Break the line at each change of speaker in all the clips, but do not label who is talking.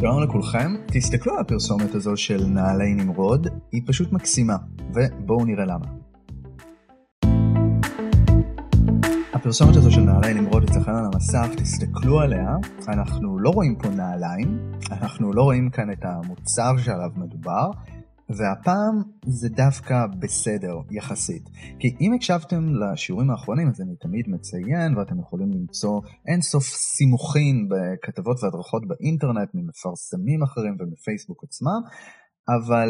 שלום לכולכם, תסתכלו על הפרסומת הזו של נעלי נמרוד, היא פשוט מקסימה, ובואו נראה למה. הפרסומת הזו של נעלי נמרוד אצלכם על המסך, תסתכלו עליה, אנחנו לא רואים פה נעליים, אנחנו לא רואים כאן את המוצר שעליו מדובר, והפעם זה דווקא בסדר, יחסית. כי אם הקשבתם לשיעורים האחרונים, אז אני תמיד מציין, ואתם יכולים למצוא אינסוף סימוכין בכתבות והדרכות באינטרנט, ממפרסמים אחרים ומפייסבוק עצמם, אבל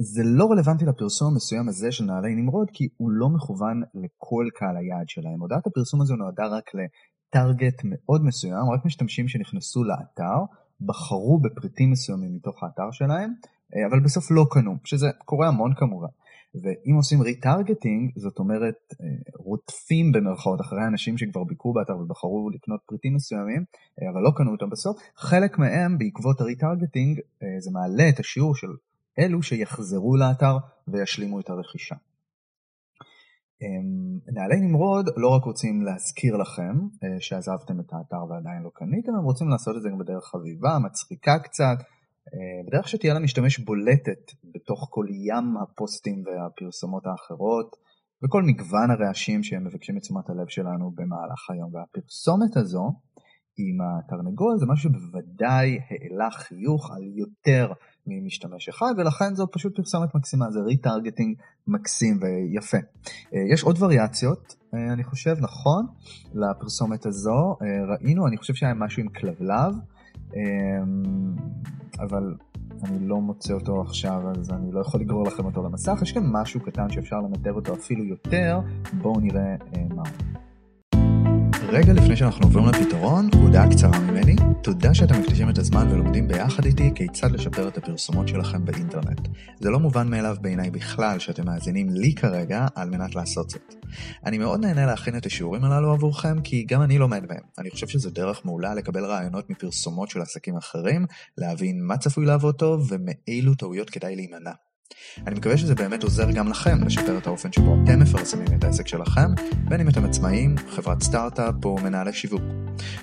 זה לא רלוונטי לפרסום המסוים הזה של נעלי נמרוד, כי הוא לא מכוון לכל קהל היעד שלהם. הודעת הפרסום הזו נועדה רק לטארגט מאוד מסוים, רק משתמשים שנכנסו לאתר, בחרו בפריטים מסוימים מתוך האתר שלהם, אה, אבל בסוף לא קנו, שזה קורה המון כמובן. ואם עושים retargeting, זאת אומרת אה, רודפים במרכאות אחרי אנשים שכבר ביקרו באתר ובחרו לקנות פריטים מסוימים, אה, אבל לא קנו אותם בסוף, חלק מהם בעקבות ה retargeting זה מעלה את השיעור של אלו שיחזרו לאתר וישלימו את הרכישה. נעלי נמרוד לא רק רוצים להזכיר לכם אה, שעזבתם את האתר ועדיין לא קניתם, הם רוצים לעשות את זה גם בדרך חביבה, מצחיקה קצת, אה, בדרך שתהיה למשתמש בולטת בתוך כל ים הפוסטים והפרסומות האחרות וכל מגוון הרעשים שהם מבקשים את תשומת הלב שלנו במהלך היום. והפרסומת הזו עם התרנגול זה משהו שבוודאי העלה חיוך על יותר ממשתמש אחד ולכן זו פשוט פרסומת מקסימה, זה retargeting מקסים ויפה. אה, יש עוד וריאציות, אה, אני חושב, נכון, לפרסומת הזו, אה, ראינו, אני חושב שהיה משהו עם כלבלב, אבל אני לא מוצא אותו עכשיו אז אני לא יכול לגרור לכם אותו למסך, יש כאן משהו קטן שאפשר לנתב אותו אפילו יותר, בואו נראה מה הוא. רגע לפני שאנחנו עוברים לפתרון, הודעה קצרה ממני. תודה שאתם מקדישים את הזמן ולומדים ביחד איתי כיצד לשפר את הפרסומות שלכם באינטרנט. זה לא מובן מאליו בעיניי בכלל שאתם מאזינים לי כרגע על מנת לעשות זאת. אני מאוד נהנה להכין את השיעורים הללו עבורכם כי גם אני לומד בהם. אני חושב שזו דרך מעולה לקבל רעיונות מפרסומות של עסקים אחרים, להבין מה צפוי לעבוד טוב ומאילו טעויות כדאי להימנע. אני מקווה שזה באמת עוזר גם לכם לשפר את האופן שבו אתם מפרסמים את העסק שלכם, בין אם אתם עצמאים, חברת סטארט-אפ או מנהלי שיווק.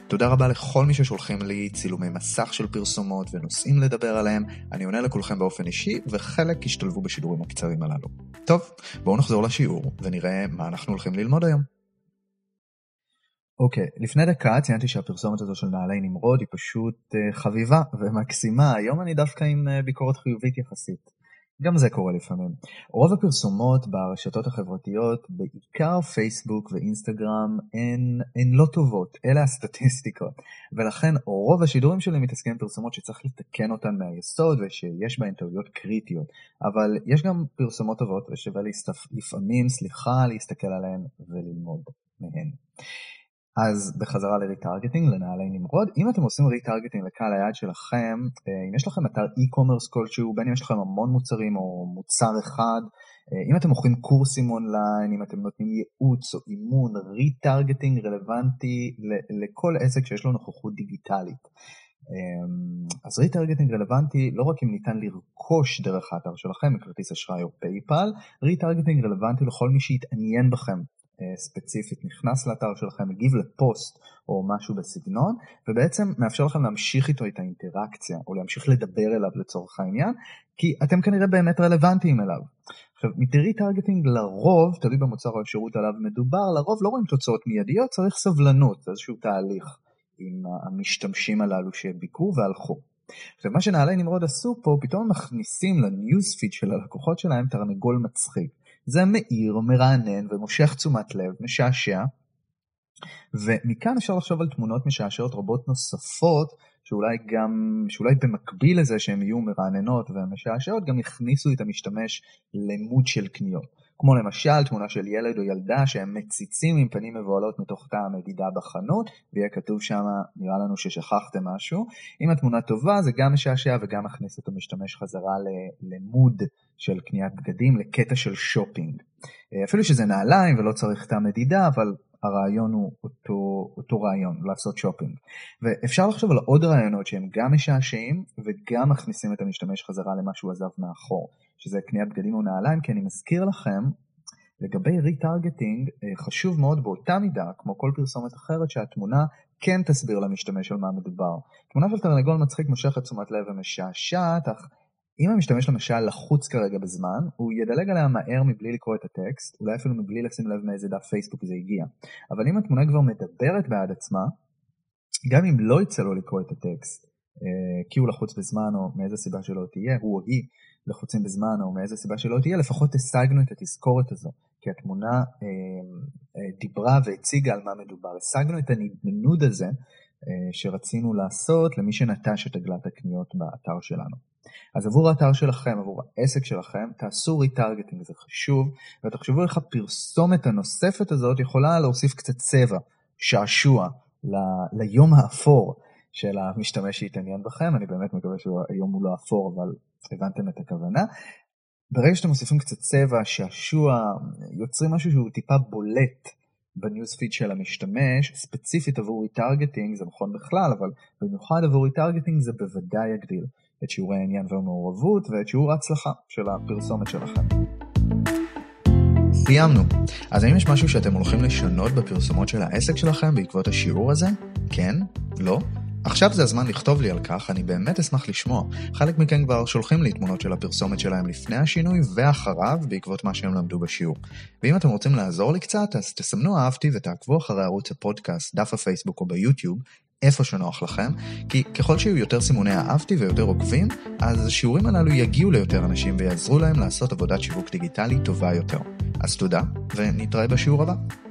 תודה רבה לכל מי ששולחים לי צילומי מסך של פרסומות ונושאים לדבר עליהם, אני עונה לכולכם באופן אישי, וחלק ישתלבו בשידורים הקצרים הללו. טוב, בואו נחזור לשיעור ונראה מה אנחנו הולכים ללמוד היום. אוקיי, okay, לפני דקה ציינתי שהפרסומת הזו של נעלי נמרוד היא פשוט uh, חביבה ומקסימה, היום אני דווקא עם uh, ביקורת חיובית יחסית. גם זה קורה לפעמים. רוב הפרסומות ברשתות החברתיות, בעיקר פייסבוק ואינסטגרם, הן, הן לא טובות, אלה הסטטיסטיקות. ולכן רוב השידורים שלי מתעסקים עם פרסומות שצריך לתקן אותן מהיסוד ושיש בהן טעויות קריטיות. אבל יש גם פרסומות טובות ושווה להסתפ... לפעמים, סליחה, להסתכל עליהן וללמוד מהן. אז בחזרה ל retargeting, לנעלי נמרוד, אם אתם עושים retargeting לקהל היעד שלכם, אה, אם יש לכם אתר e-commerce כלשהו, בין אם יש לכם המון מוצרים או מוצר אחד, אה, אם אתם מוכרים קורסים אונליין, אם אתם נותנים ייעוץ או אימון, retargeting רלוונטי לכל עסק שיש לו נוכחות דיגיטלית. אמ, אז retargeting רלוונטי לא רק אם ניתן לרכוש דרך האתר שלכם מכרטיס אשראי או PayPal, retargeting רלוונטי לכל מי שיתעניין בכם ספציפית נכנס לאתר שלכם, מגיב לפוסט או משהו בסגנון, ובעצם מאפשר לכם להמשיך איתו את האינטראקציה, או להמשיך לדבר אליו לצורך העניין, כי אתם כנראה באמת רלוונטיים אליו. עכשיו, מ retargeting לרוב, תלוי במוצר או השירות עליו מדובר, לרוב לא רואים תוצאות מיידיות, צריך סבלנות, איזשהו תהליך עם המשתמשים הללו שביקרו והלכו. עכשיו, מה שנעלי נמרוד עשו פה, פתאום מכניסים ל newsfeed של הלקוחות שלהם תרנגול מצחיק. זה מאיר, מרענן ומושך תשומת לב, משעשע. ומכאן אפשר לחשוב על תמונות משעשעות רבות נוספות, שאולי גם, שאולי במקביל לזה שהן יהיו מרעננות ומשעשעות, גם יכניסו את המשתמש למוד של קניות. כמו למשל תמונה של ילד או ילדה שהם מציצים עם פנים מבוהלות מתוך תא המדידה בחנות, ויהיה כתוב שם, נראה לנו ששכחתם משהו. אם התמונה טובה זה גם משעשע וגם מכניס את המשתמש חזרה למוד של קניית בגדים, לקטע של שופינג. אה, אפילו שזה נעליים ולא צריך תא מדידה, אבל הרעיון הוא אותו, אותו רעיון, לעשות שופינג. ואפשר לחשוב על עוד רעיונות שהם גם משעשעים וגם מכניסים את המשתמש חזרה למה שהוא עזב מאחור, שזה קניית בגדים או נעליים, כי אני מזכיר לכם, לגבי retargeting, אה, חשוב מאוד באותה מידה, כמו כל פרסומת אחרת, שהתמונה כן תסביר למשתמש על מה מדובר. תמונה של תרנגול מצחיק מושכת תשומת לב ומשעשעת, אך אם המשתמש למשל לחוץ כרגע בזמן, הוא ידלג עליה מהר מבלי לקרוא את הטקסט, אולי אפילו מבלי לשים לב מאיזה דף פייסבוק זה הגיע. אבל אם התמונה כבר מדברת בעד עצמה, גם אם לא יצא לו לקרוא את הטקסט, כי הוא לחוץ בזמן או מאיזה סיבה שלא תהיה, הוא או היא לחוצים בזמן או מאיזה סיבה שלא תהיה, לפחות השגנו את התזכורת הזו, כי התמונה אה, אה, דיברה והציגה על מה מדובר. השגנו את הנדנוד הזה אה, שרצינו לעשות למי שנטש את עגלת הקניות באתר שלנו. אז עבור האתר שלכם, עבור העסק שלכם, תעשו retargeting, זה חשוב, ותחשבו איך הפרסומת הנוספת הזאת יכולה להוסיף קצת צבע, שעשוע, ל- ליום האפור של המשתמש שהתעניין בכם, אני באמת מקווה שהיום הוא לא אפור, אבל הבנתם את הכוונה. ברגע שאתם מוסיפים קצת צבע, שעשוע, יוצרים משהו שהוא טיפה בולט ב newsfeed של המשתמש, ספציפית עבור retargeting, זה נכון בכלל, אבל במיוחד עבור retargeting זה בוודאי יגדיל את שיעורי העניין והמעורבות ואת שיעור ההצלחה של הפרסומת שלכם. סיימנו. אז האם יש משהו שאתם הולכים לשנות בפרסומות של העסק שלכם בעקבות השיעור הזה? כן? לא? עכשיו זה הזמן לכתוב לי על כך, אני באמת אשמח לשמוע. חלק מכם כבר שולחים לי תמונות של הפרסומת שלהם לפני השינוי ואחריו בעקבות מה שהם למדו בשיעור. ואם אתם רוצים לעזור לי קצת, אז תסמנו אהבתי ותעקבו אחרי ערוץ הפודקאסט, דף הפייסבוק או ביוטיוב, איפה שנוח לכם, כי ככל שיהיו יותר סימוני אהבתי ויותר עוקבים, אז השיעורים הללו יגיעו ליותר אנשים ויעזרו להם לעשות עבודת שיווק דיגיטלי טובה יותר. אז תודה, ונתראה בשיעור הבא.